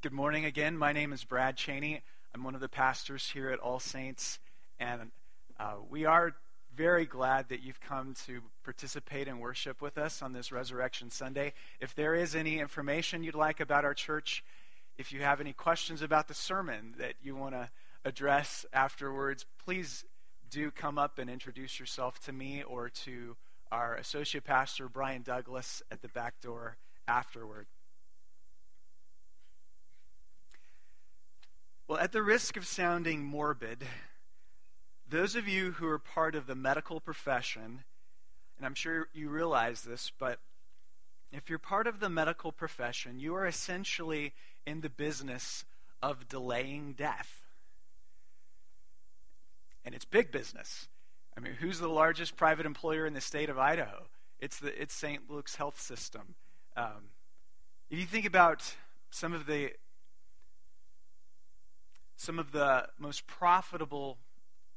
Good morning again. My name is Brad Cheney. I'm one of the pastors here at All Saints, and uh, we are very glad that you've come to participate and worship with us on this Resurrection Sunday. If there is any information you'd like about our church, if you have any questions about the sermon that you want to address afterwards, please do come up and introduce yourself to me or to our associate pastor, Brian Douglas, at the back door afterward. Well, at the risk of sounding morbid, those of you who are part of the medical profession, and I'm sure you realize this, but if you're part of the medical profession, you are essentially in the business of delaying death. And it's big business. I mean, who's the largest private employer in the state of Idaho? It's, the, it's St. Luke's Health System. Um, if you think about some of the some of the most profitable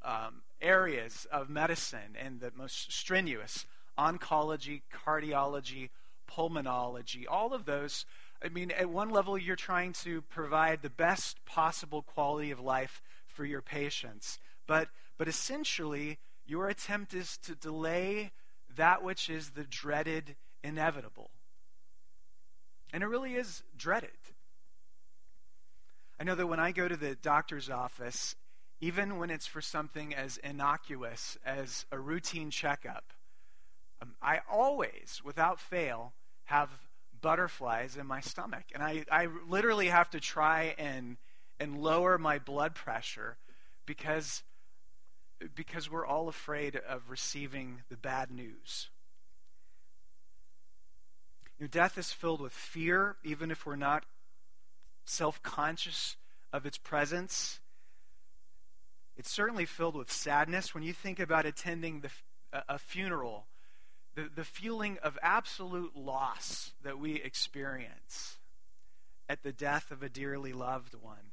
um, areas of medicine and the most strenuous oncology, cardiology, pulmonology, all of those. I mean, at one level, you're trying to provide the best possible quality of life for your patients. But, but essentially, your attempt is to delay that which is the dreaded inevitable. And it really is dreaded. I know that when I go to the doctor's office, even when it's for something as innocuous as a routine checkup, um, I always, without fail, have butterflies in my stomach. And I, I literally have to try and, and lower my blood pressure because, because we're all afraid of receiving the bad news. Your death is filled with fear, even if we're not self conscious of its presence. It's certainly filled with sadness when you think about attending the, a funeral, the, the feeling of absolute loss that we experience at the death of a dearly loved one.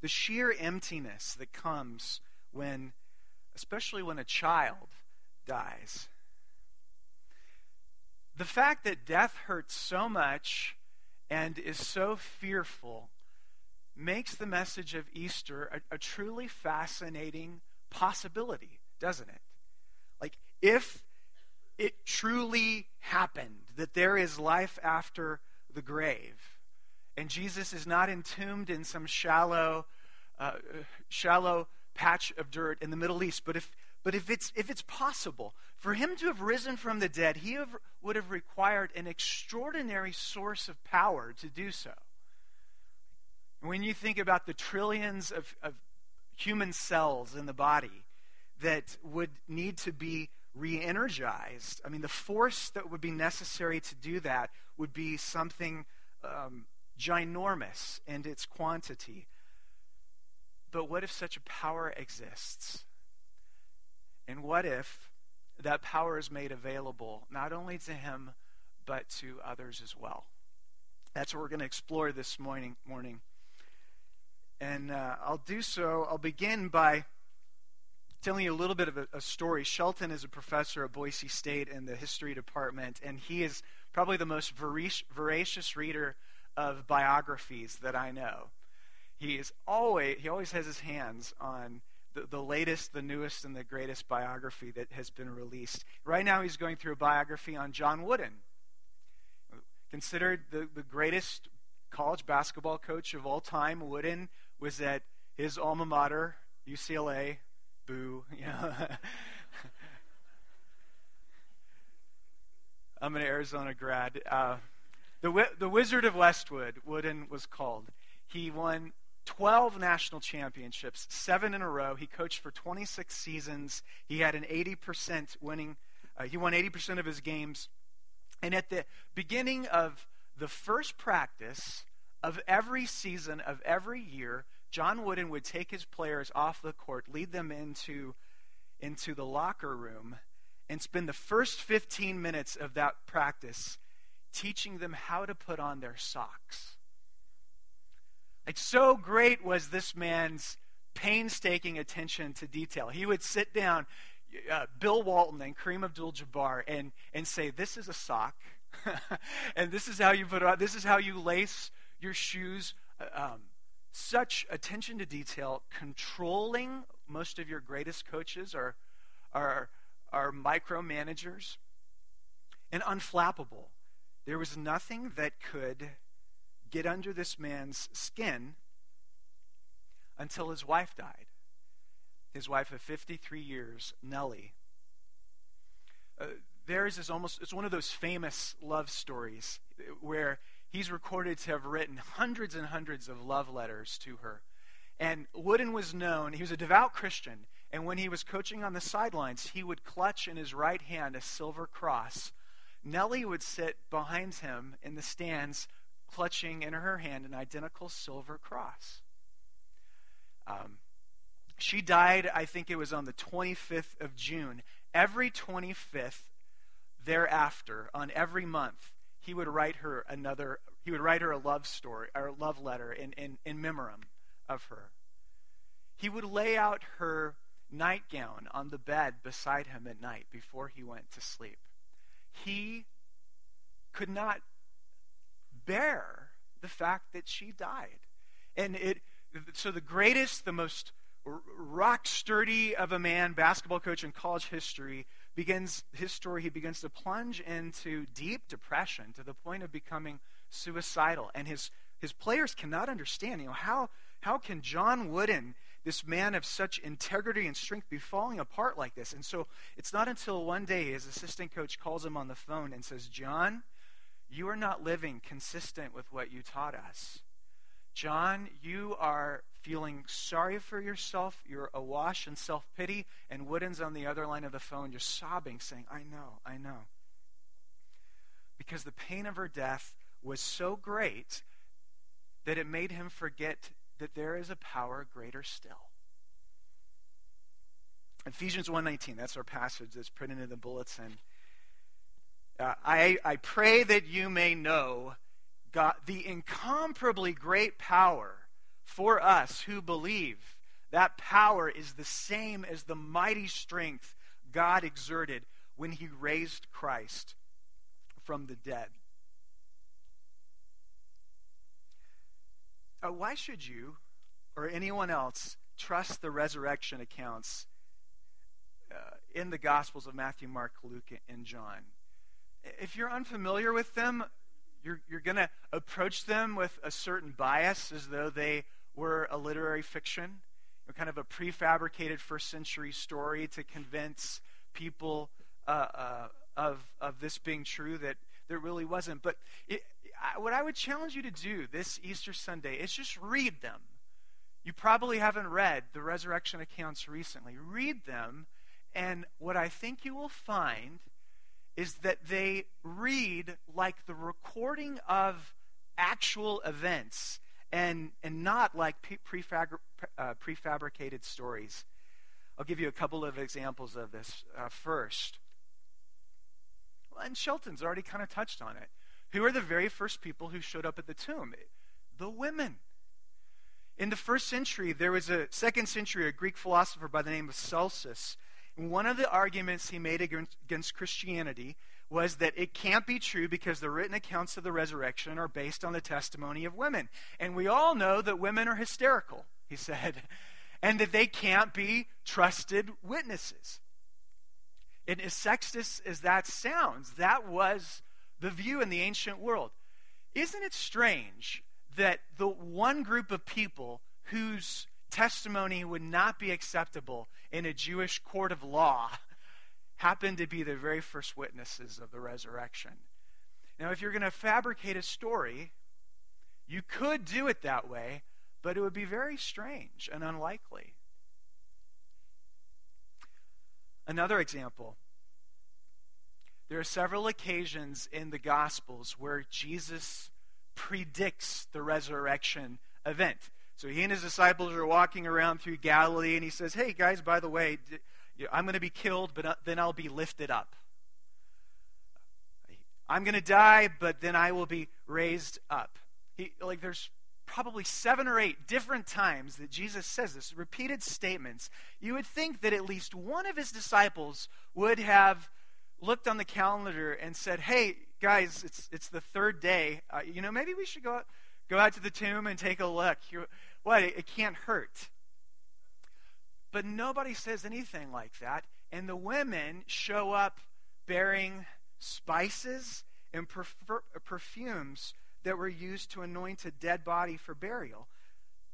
The sheer emptiness that comes when, especially when a child dies. The fact that death hurts so much and is so fearful makes the message of Easter a, a, truly fascinating possibility, doesn't it? Like, if it truly happened that there is life after the grave, and Jesus is not entombed in some shallow, uh, shallow patch of dirt in the Middle East, but if but if it's, if it's possible for him to have risen from the dead, he have, would have required an extraordinary source of power to do so. When you think about the trillions of, of human cells in the body that would need to be re energized, I mean, the force that would be necessary to do that would be something um, ginormous in its quantity. But what if such a power exists? And what if that power is made available not only to him, but to others as well? That's what we're going to explore this morning. morning. And uh, I'll do so. I'll begin by telling you a little bit of a, a, story. Shelton is a professor at Boise State in the history department, and he is probably the most voracious reader of biographies that I know. He is always he always has his hands on the, the latest, the newest, and the greatest biography that has been released. Right now, he's going through a biography on John Wooden, considered the, the greatest college basketball coach of all time. Wooden was at his alma mater, UCLA. Boo. You know. I'm an Arizona grad. Uh, the, the Wizard of Westwood, Wooden was called. He won 12 national championships, seven in a row. He coached for 26 seasons. He had an 80% winning, uh, he won 80% of his games. And at the beginning of the first practice of every season of every year, John Wooden would take his players off the court, lead them into, into the locker room, and spend the first 15 minutes of that practice teaching them how to put on their socks. So great was this man's painstaking attention to detail. He would sit down, uh, Bill Walton and Kareem Abdul Jabbar, and, and say, This is a sock, and this is how you put it on, this is how you lace your shoes, uh, um, such attention to detail, controlling. Most of your greatest coaches are, are, are micromanagers, and unflappable. There was nothing that could get under this man's skin until his wife died. His wife of 53 years, Nellie. Uh, theirs is almost, it's one of those famous love stories where he's recorded to have written hundreds and hundreds of love letters to her. And Wooden was known, he was a devout Christian, and when he was coaching on the sidelines, he would clutch in his right hand a silver cross. Nellie would sit behind him in the stands, clutching in her hand an identical silver cross. Um, she died, I think it was on the 25th of June. Every 25th thereafter, on every month, he would write her another, he would write her a love story, or a love letter in, in, in memoriam of her. He would lay out her nightgown on the bed beside him at night before he went to sleep. He could not bear the fact that she died. And it so the greatest, the most rock sturdy of a man, basketball coach in college history, begins his story. He begins to plunge into deep depression to the point of becoming suicidal, and his his players cannot understand. You know how how can John Wooden, this man of such integrity and strength, be falling apart like this? And so it's not until one day his assistant coach calls him on the phone and says, "John, you are not living consistent with what you taught us." John, you are feeling sorry for yourself. You're awash in self pity. And Wooden's on the other line of the phone, just sobbing, saying, I know, I know. Because the pain of her death was so great that it made him forget that there is a power greater still. Ephesians 1:19, that's our passage that's printed in the bulletin. Uh, I, I pray that you may know God, the incomparably great power for us who believe. That power is the same as the mighty strength God exerted when he raised Christ from the dead. Uh, why should you or anyone else trust the resurrection accounts uh, in the Gospels of Matthew, Mark, Luke, and John? If you're unfamiliar with them, you're, you're going to approach them with a certain bias as though they were a literary fiction, kind of a prefabricated first century story to convince people uh, uh, of, of this being true that there really wasn't. But it, I, what I would challenge you to do this Easter Sunday is just read them. You probably haven't read the resurrection accounts recently. Read them, and what I think you will find is that they read like the recording of actual events and, and not like prefab, uh, prefabricated stories. I'll give you a couple of examples of this. Uh, first, well, and Shelton's already kind of touched on it. Who are the very first people who showed up at the tomb? The women. In the first century, there was a second century, a Greek philosopher by the name of Celsus one of the arguments he made against Christianity was that it can't be true because the written accounts of the resurrection are based on the testimony of women. And we all know that women are hysterical, he said, and that they can't be trusted witnesses. And as sexist as that sounds, that was the view in the ancient world. Isn't it strange that the one group of people whose testimony would not be acceptable in a Jewish court of law happened to be the very first witnesses of the resurrection. Now, if you're going to fabricate a story, you could do it that way, but it would be very strange and unlikely. Another example there are several occasions in the Gospels where Jesus predicts the resurrection event. So he and his disciples are walking around through Galilee, and he says, Hey, guys, by the way, I'm going to be killed, but uh, then I'll be lifted up. I'm going to die, but then I will be raised up. He, like, there's probably seven or eight different times that Jesus says this, repeated statements. You would think that at least one of his disciples would have looked on the calendar and said, Hey, guys, it's, it's the third day. Uh, you know, maybe we should go out go out to the tomb and take a look. You, what? It, it can't hurt. But nobody says anything like that. And the women show up bearing spices and perfumes that were used to anoint a dead body for burial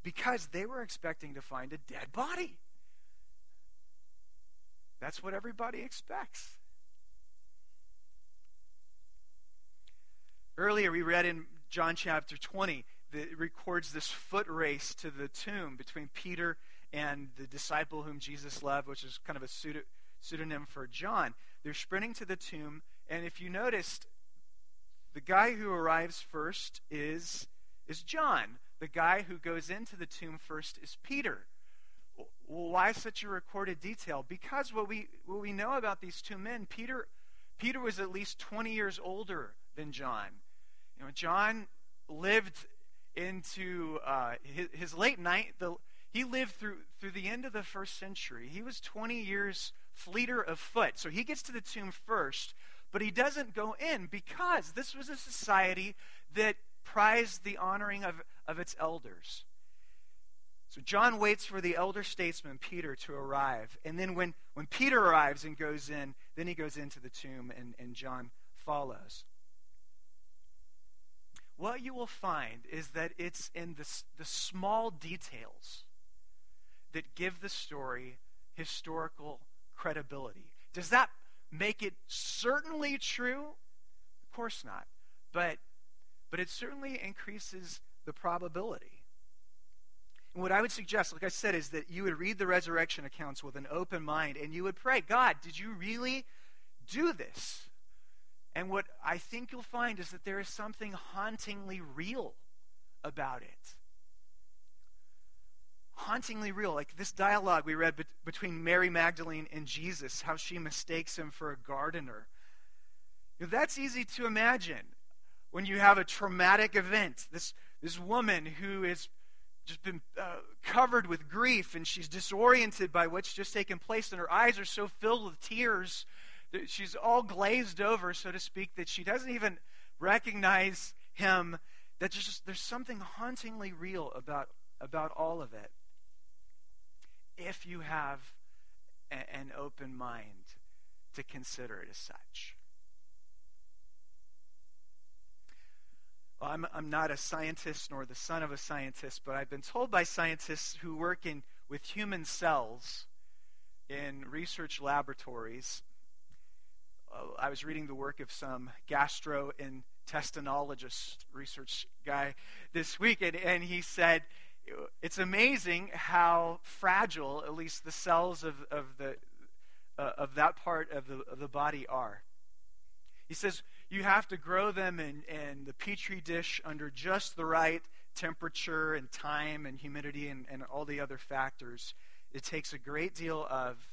because they were expecting to find a dead body. That's what everybody expects. Earlier, we read in John chapter 20 that records this foot race to the tomb between Peter and the disciple whom Jesus loved, which is kind of a pseudonym for John. They're sprinting to the tomb, and if you noticed, the guy who arrives first is, is John. The guy who goes into the tomb first is Peter. Well, why such a recorded detail? Because what we, what we know about these two men, Peter, Peter was at least 20 years older than John. You know, John lived into uh, his, his, late night. The, he lived through through the end of the first century. He was 20 years fleeter of foot, so he gets to the tomb first, but he doesn't go in because this was a society that prized the honoring of, of its elders. So John waits for the elder statesman Peter to arrive, and then when, when Peter arrives and goes in, then he goes into the tomb, and, and John follows what you will find is that it's in the, the small details that give the story historical credibility. Does that make it certainly true? Of course not. But, but it certainly increases the probability. And what I would suggest, like I said, is that you would read the resurrection accounts with an open mind and you would pray, God, did you really do this? And what I think you'll find is that there is something hauntingly real about it. Hauntingly real. Like this dialogue we read be- between Mary Magdalene and Jesus, how she mistakes him for a gardener. You know, that's easy to imagine when you have a traumatic event. This, this woman who has just been uh, covered with grief and she's disoriented by what's just taken place, and her eyes are so filled with tears she's all glazed over, so to speak, that she doesn't even recognize him. That just there's something hauntingly real about about all of it. If you have a, an open mind to consider it as such. Well, I'm, I'm not a scientist nor the son of a scientist, but I've been told by scientists who work in, with human cells in research laboratories I was reading the work of some gastrointestinologist research guy this week, and, and he said it's amazing how fragile, at least the cells of, of, the, uh, of that part of the, of the body are. He says you have to grow them in, in the petri dish under just the right temperature and time and humidity and, and all the other factors. It takes a great deal of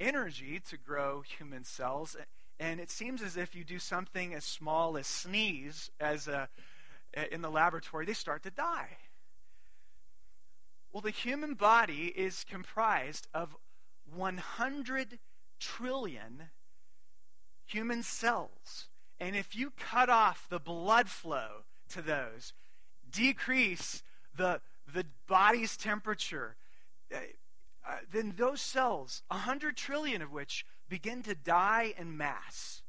energy to grow human cells. And it seems as if you do something as small as sneeze as a, in the laboratory, they start to die. Well, the human body is comprised of 100 trillion human cells. And if you cut off the blood flow to those, decrease the, the body's temperature, eh, uh, then those cells, 100 trillion of which, begin to die in mass.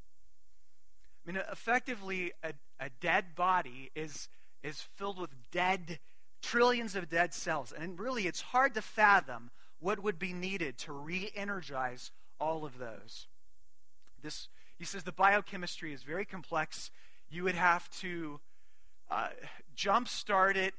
I mean, effectively, a, a dead body is, is filled with dead, trillions of dead cells. And really, it's hard to fathom what would be needed to re energize all of those. This, he says the biochemistry is very complex. You would have to uh, jumpstart it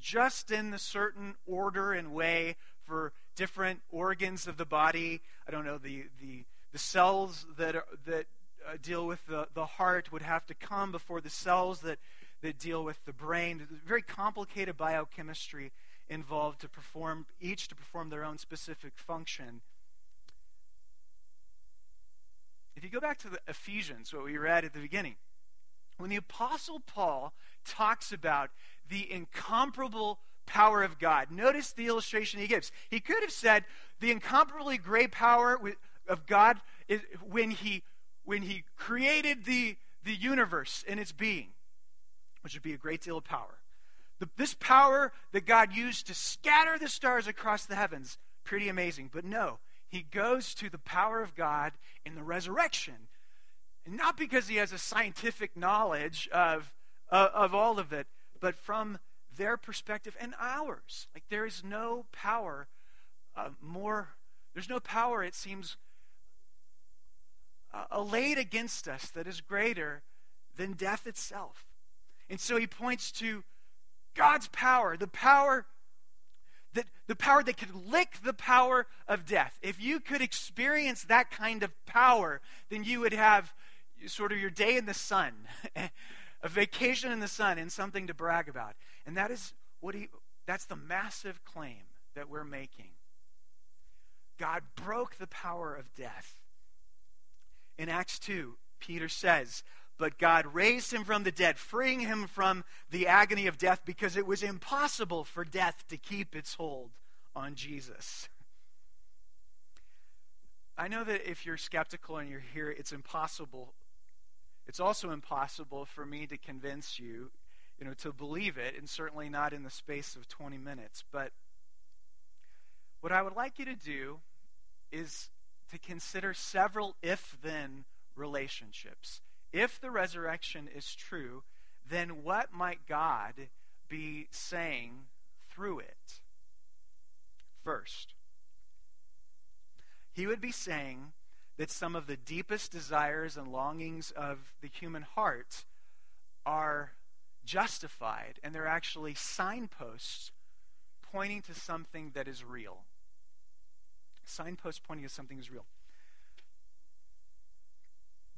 just in the certain order and way for different organs of the body. I don't know, the, the, the cells that, are, that uh, deal with the, the heart would have to come before the cells that, that deal with the brain. There's very complicated biochemistry involved to perform, each to perform their own specific function. If you go back to the Ephesians, what we read at the beginning, when the Apostle Paul talks about the incomparable power of God. Notice the illustration he gives. He could have said the incomparably great power of God is when he when he created the the universe in its being. which would be a great deal of power. The, this power that God used to scatter the stars across the heavens, pretty amazing. But no, he goes to the power of God in the resurrection. And not because he has a scientific knowledge of, uh, of all of it, but from their perspective and ours. Like there is no power uh, more, there's no power, it seems, uh, laid against us that is greater than death itself. And so he points to God's power, the power that the power that could lick the power of death. If you could experience that kind of power, then you would have sort of your day in the sun, a vacation in the sun, and something to brag about. And that is what he that's the massive claim that we're making. God broke the power of death. In Acts 2, Peter says, but God raised him from the dead, freeing him from the agony of death because it was impossible for death to keep its hold on Jesus. I know that if you're skeptical and you're here, it's impossible. It's also impossible for me to convince you, you know, to believe it, and certainly not in the space of 20 minutes. But what I would like you to do is to consider several if then relationships if the resurrection is true, then what might God be saying through it? First, he would be saying that some of the deepest desires and longings of the human heart are justified, and they're actually signposts pointing to something that is real. Signposts pointing to something is real.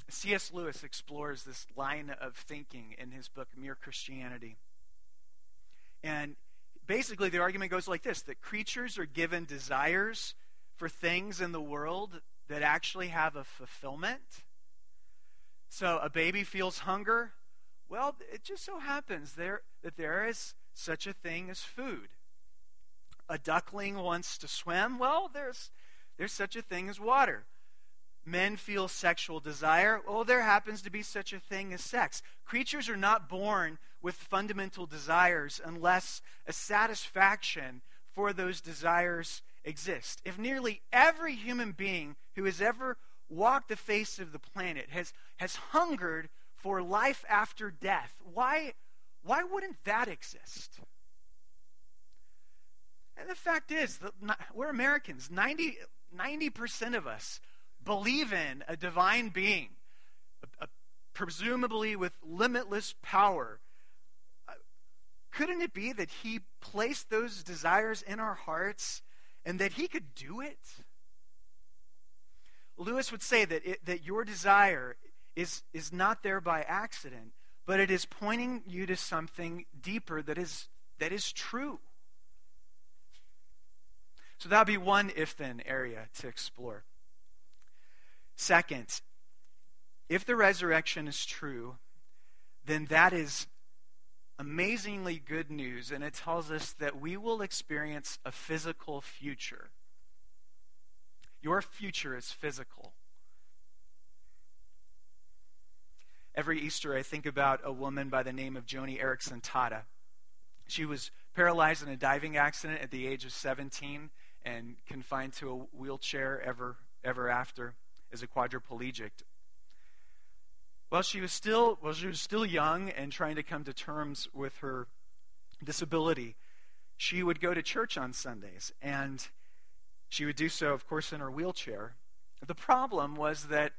C.S. Lewis explores this line of thinking in his book, Mere Christianity. And basically, the argument goes like this that creatures are given desires for things in the world that actually have a fulfillment. So a baby feels hunger. Well, it just so happens there that there is such a thing as food. A duckling wants to swim. Well, there's there's such a thing as water men feel sexual desire, well, there happens to be such a thing as sex. Creatures are not born with fundamental desires unless a satisfaction for those desires exists. If nearly every human being who has ever walked the face of the planet has, has hungered for life after death, why, why wouldn't that exist? And the fact is, that we're Americans. 90, 90% of us believe in a divine being, a, a, presumably with limitless power, uh, couldn't it be that he placed those desires in our hearts and that he could do it? Lewis would say that, it, that your desire is, is not there by accident, but it is pointing you to something deeper that is, that is true. So that would be one if then area to explore. Second, if the resurrection is true, then that is amazingly good news, and it tells us that we will experience a physical future. Your future is physical. Every Easter, I think about a woman by the name of Joni Eareckson Tada. She was paralyzed in a diving accident at the age of 17 and confined to a wheelchair ever, ever after as a quadriplegic. Well, she was still well, she was still young and trying to come to terms with her disability. She would go to church on Sundays, and she would do so, of course, in her wheelchair. The problem was that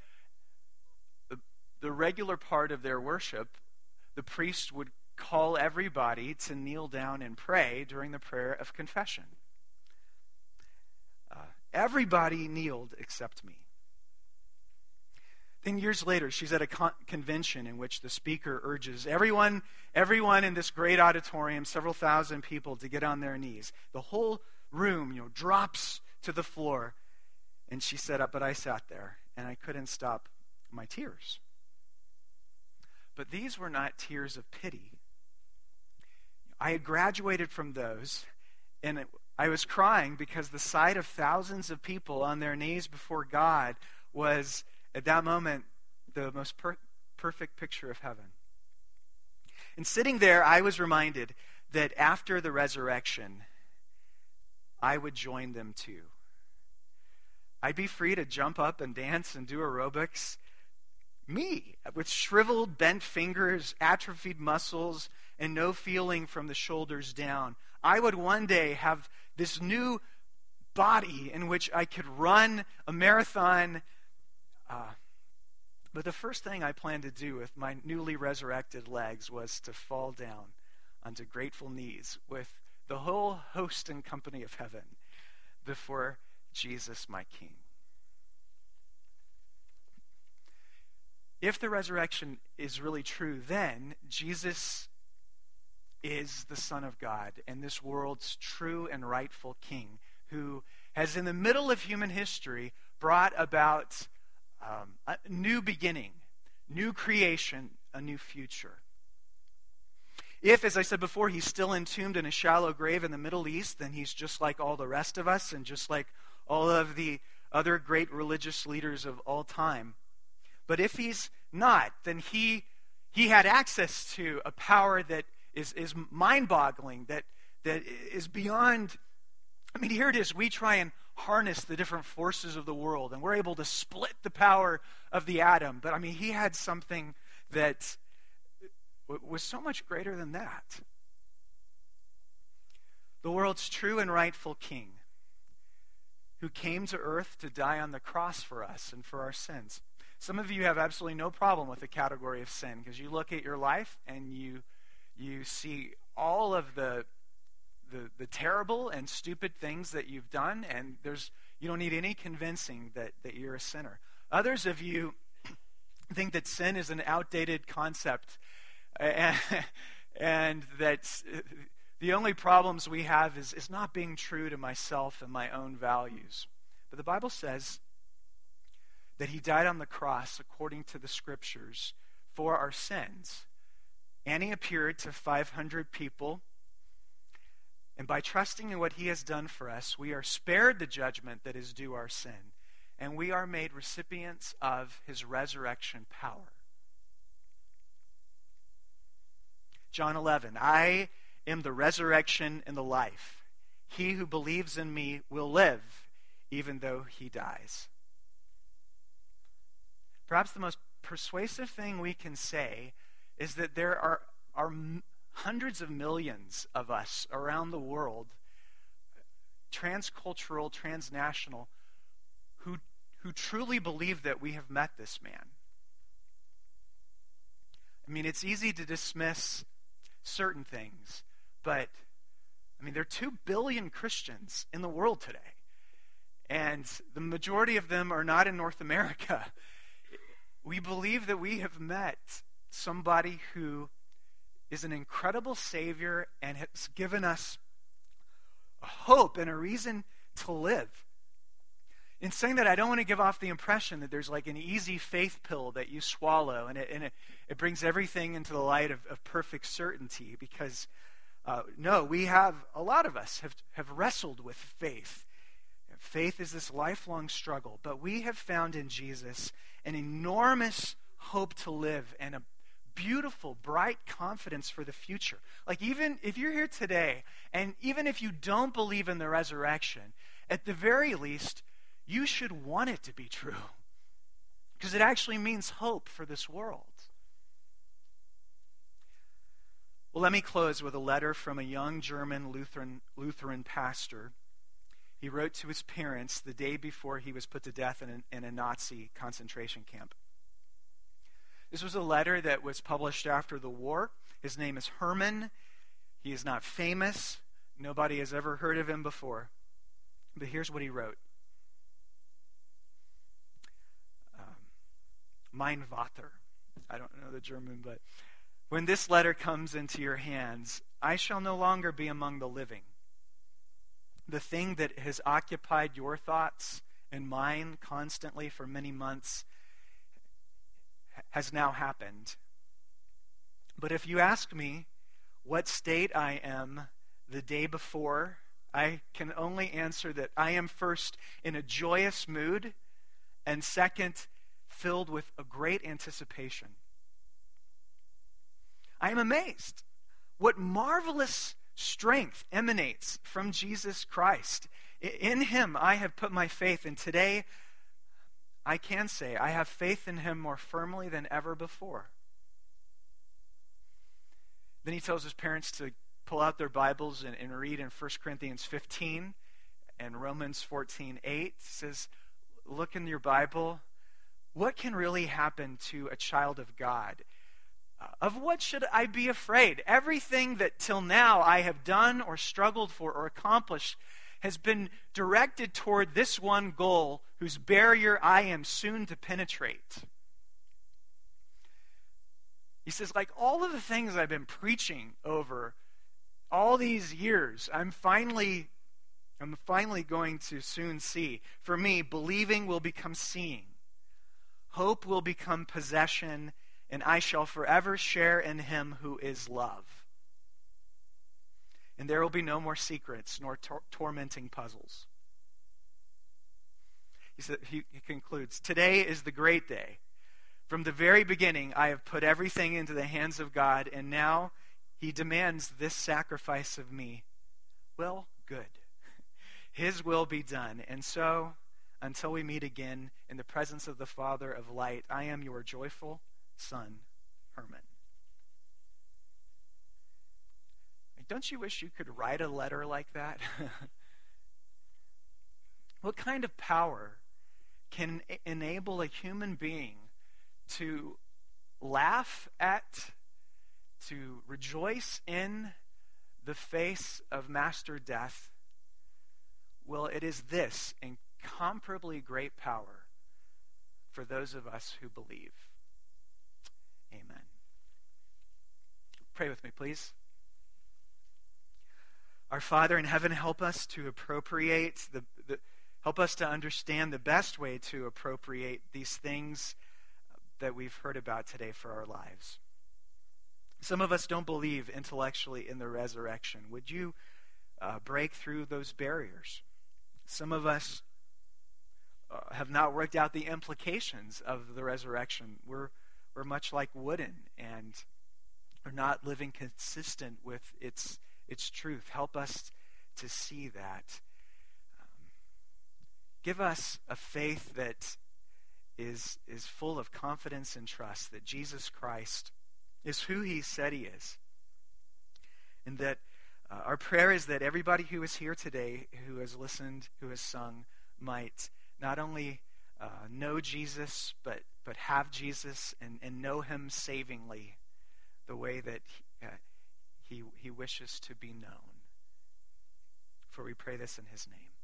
the regular part of their worship, the priest would call everybody to kneel down and pray during the prayer of confession. Uh, everybody kneeled except me. Then years later, she's at a con- convention in which the speaker urges everyone, everyone in this great auditorium, several thousand people, to get on their knees. The whole room, you know, drops to the floor. And she said, up, But I sat there and I couldn't stop my tears. But these were not tears of pity. I had graduated from those, and it, I was crying because the sight of thousands of people on their knees before God was at that moment, the most per- perfect picture of heaven. And sitting there, I was reminded that after the resurrection, I would join them too. I'd be free to jump up and dance and do aerobics. Me, with shriveled, bent fingers, atrophied muscles, and no feeling from the shoulders down. I would one day have this new body in which I could run a marathon. Uh, but the first thing I planned to do with my newly resurrected legs was to fall down onto grateful knees with the whole host and company of heaven before Jesus, my King. If the resurrection is really true, then Jesus is the Son of God and this world's true and rightful King who has, in the middle of human history, brought about um, a new beginning, new creation, a new future. If, as I said before, he's still entombed in a shallow grave in the Middle East, then he's just like all the rest of us and just like all of the other great religious leaders of all time. But if he's not, then he, he had access to a power that is, is mind boggling, that, that is beyond. I mean, here it is. We try and harness the different forces of the world, and we're able to split the power of the atom. But I mean, he had something that was so much greater than that. The world's true and rightful king who came to earth to die on the cross for us and for our sins. Some of you have absolutely no problem with the category of sin because you look at your life and you you see all of the, the the terrible and stupid things that you've done and there's you don't need any convincing that, that you're a sinner. Others of you think that sin is an outdated concept and, and that the only problems we have is, is not being true to myself and my own values. But the Bible says that he died on the cross according to the scriptures for our sins. And he appeared to 500 people. And by trusting in what he has done for us, we are spared the judgment that is due our sin. And we are made recipients of his resurrection power. John 11, I am the resurrection and the life. He who believes in me will live, even though he dies. Perhaps the most persuasive thing we can say is that there are, are hundreds of millions of us around the world, transcultural, transnational, who, who truly believe that we have met this man. I mean, it's easy to dismiss certain things, but I mean, there are 2 billion Christians in the world today. And the majority of them are not in North America. We believe that we have met somebody who is an incredible Savior and has given us a hope and a reason to live. In saying that, I don't want to give off the impression that there's like an easy faith pill that you swallow and it, and it, it brings everything into the light of, of perfect certainty because uh, no, we have, a lot of us have, have wrestled with faith. Faith is this lifelong struggle, but we have found in Jesus an enormous hope to live and a beautiful, bright confidence for the future. Like, even if you're here today, and even if you don't believe in the resurrection, at the very least, you should want it to be true. Because it actually means hope for this world. Well, let me close with a letter from a young German Lutheran, Lutheran pastor. He wrote to his parents the day before he was put to death in a, in a Nazi concentration camp. This was a letter that was published after the war. His name is Herman. He is not famous. Nobody has ever heard of him before. But here's what he wrote um, Mein Vater. I don't know the German, but when this letter comes into your hands, I shall no longer be among the living. The thing that has occupied your thoughts and mine constantly for many months has now happened. But if you ask me what state I am the day before, I can only answer that I am first in a joyous mood, and second, filled with a great anticipation. I am amazed. What marvelous strength emanates from Jesus Christ. In him I have put my faith, and today I can say I have faith in him more firmly than ever before. Then he tells his parents to pull out their Bibles and, and read in 1 Corinthians 15 and Romans 14 8. He says, Look in your Bible. What can really happen to a child of God? Of what should I be afraid? Everything that till now I have done or struggled for or accomplished has been directed toward this one goal whose barrier I am soon to penetrate. He says, like all of the things I've been preaching over all these years, I'm finally I'm finally going to soon see. For me, believing will become seeing. Hope will become possession, and I shall forever share in him who is love. And there will be no more secrets nor tor- tormenting puzzles. He, said, he, he concludes Today is the great day. From the very beginning, I have put everything into the hands of God, and now he demands this sacrifice of me. Well, good. His will be done. And so, until we meet again in the presence of the Father of light, I am your joyful son, Herman. Don't you wish you could write a letter like that? what kind of power can enable a human being to laugh at, to rejoice in the face of Master Death? Well, it is this incomparably great power for those of us who believe. Amen. Pray with me, please. Our Father in heaven, help us to appropriate the, the help us to understand the best way to appropriate these things that we've heard about today for our lives. Some of us don't believe intellectually in the resurrection. Would you uh, break through those barriers? Some of us uh, have not worked out the implications of the resurrection. We're, we're much like wooden and are not living consistent with its, its truth. Help us to see that. Um, give us a faith that is, is full of confidence and trust that Jesus Christ is who he said he is. And that uh, our prayer is that everybody who is here today, who has listened, who has sung, might not only uh, know Jesus, but, but have Jesus and, and know him savingly the way that he, uh, he, he wishes to be known. For we pray this in his name.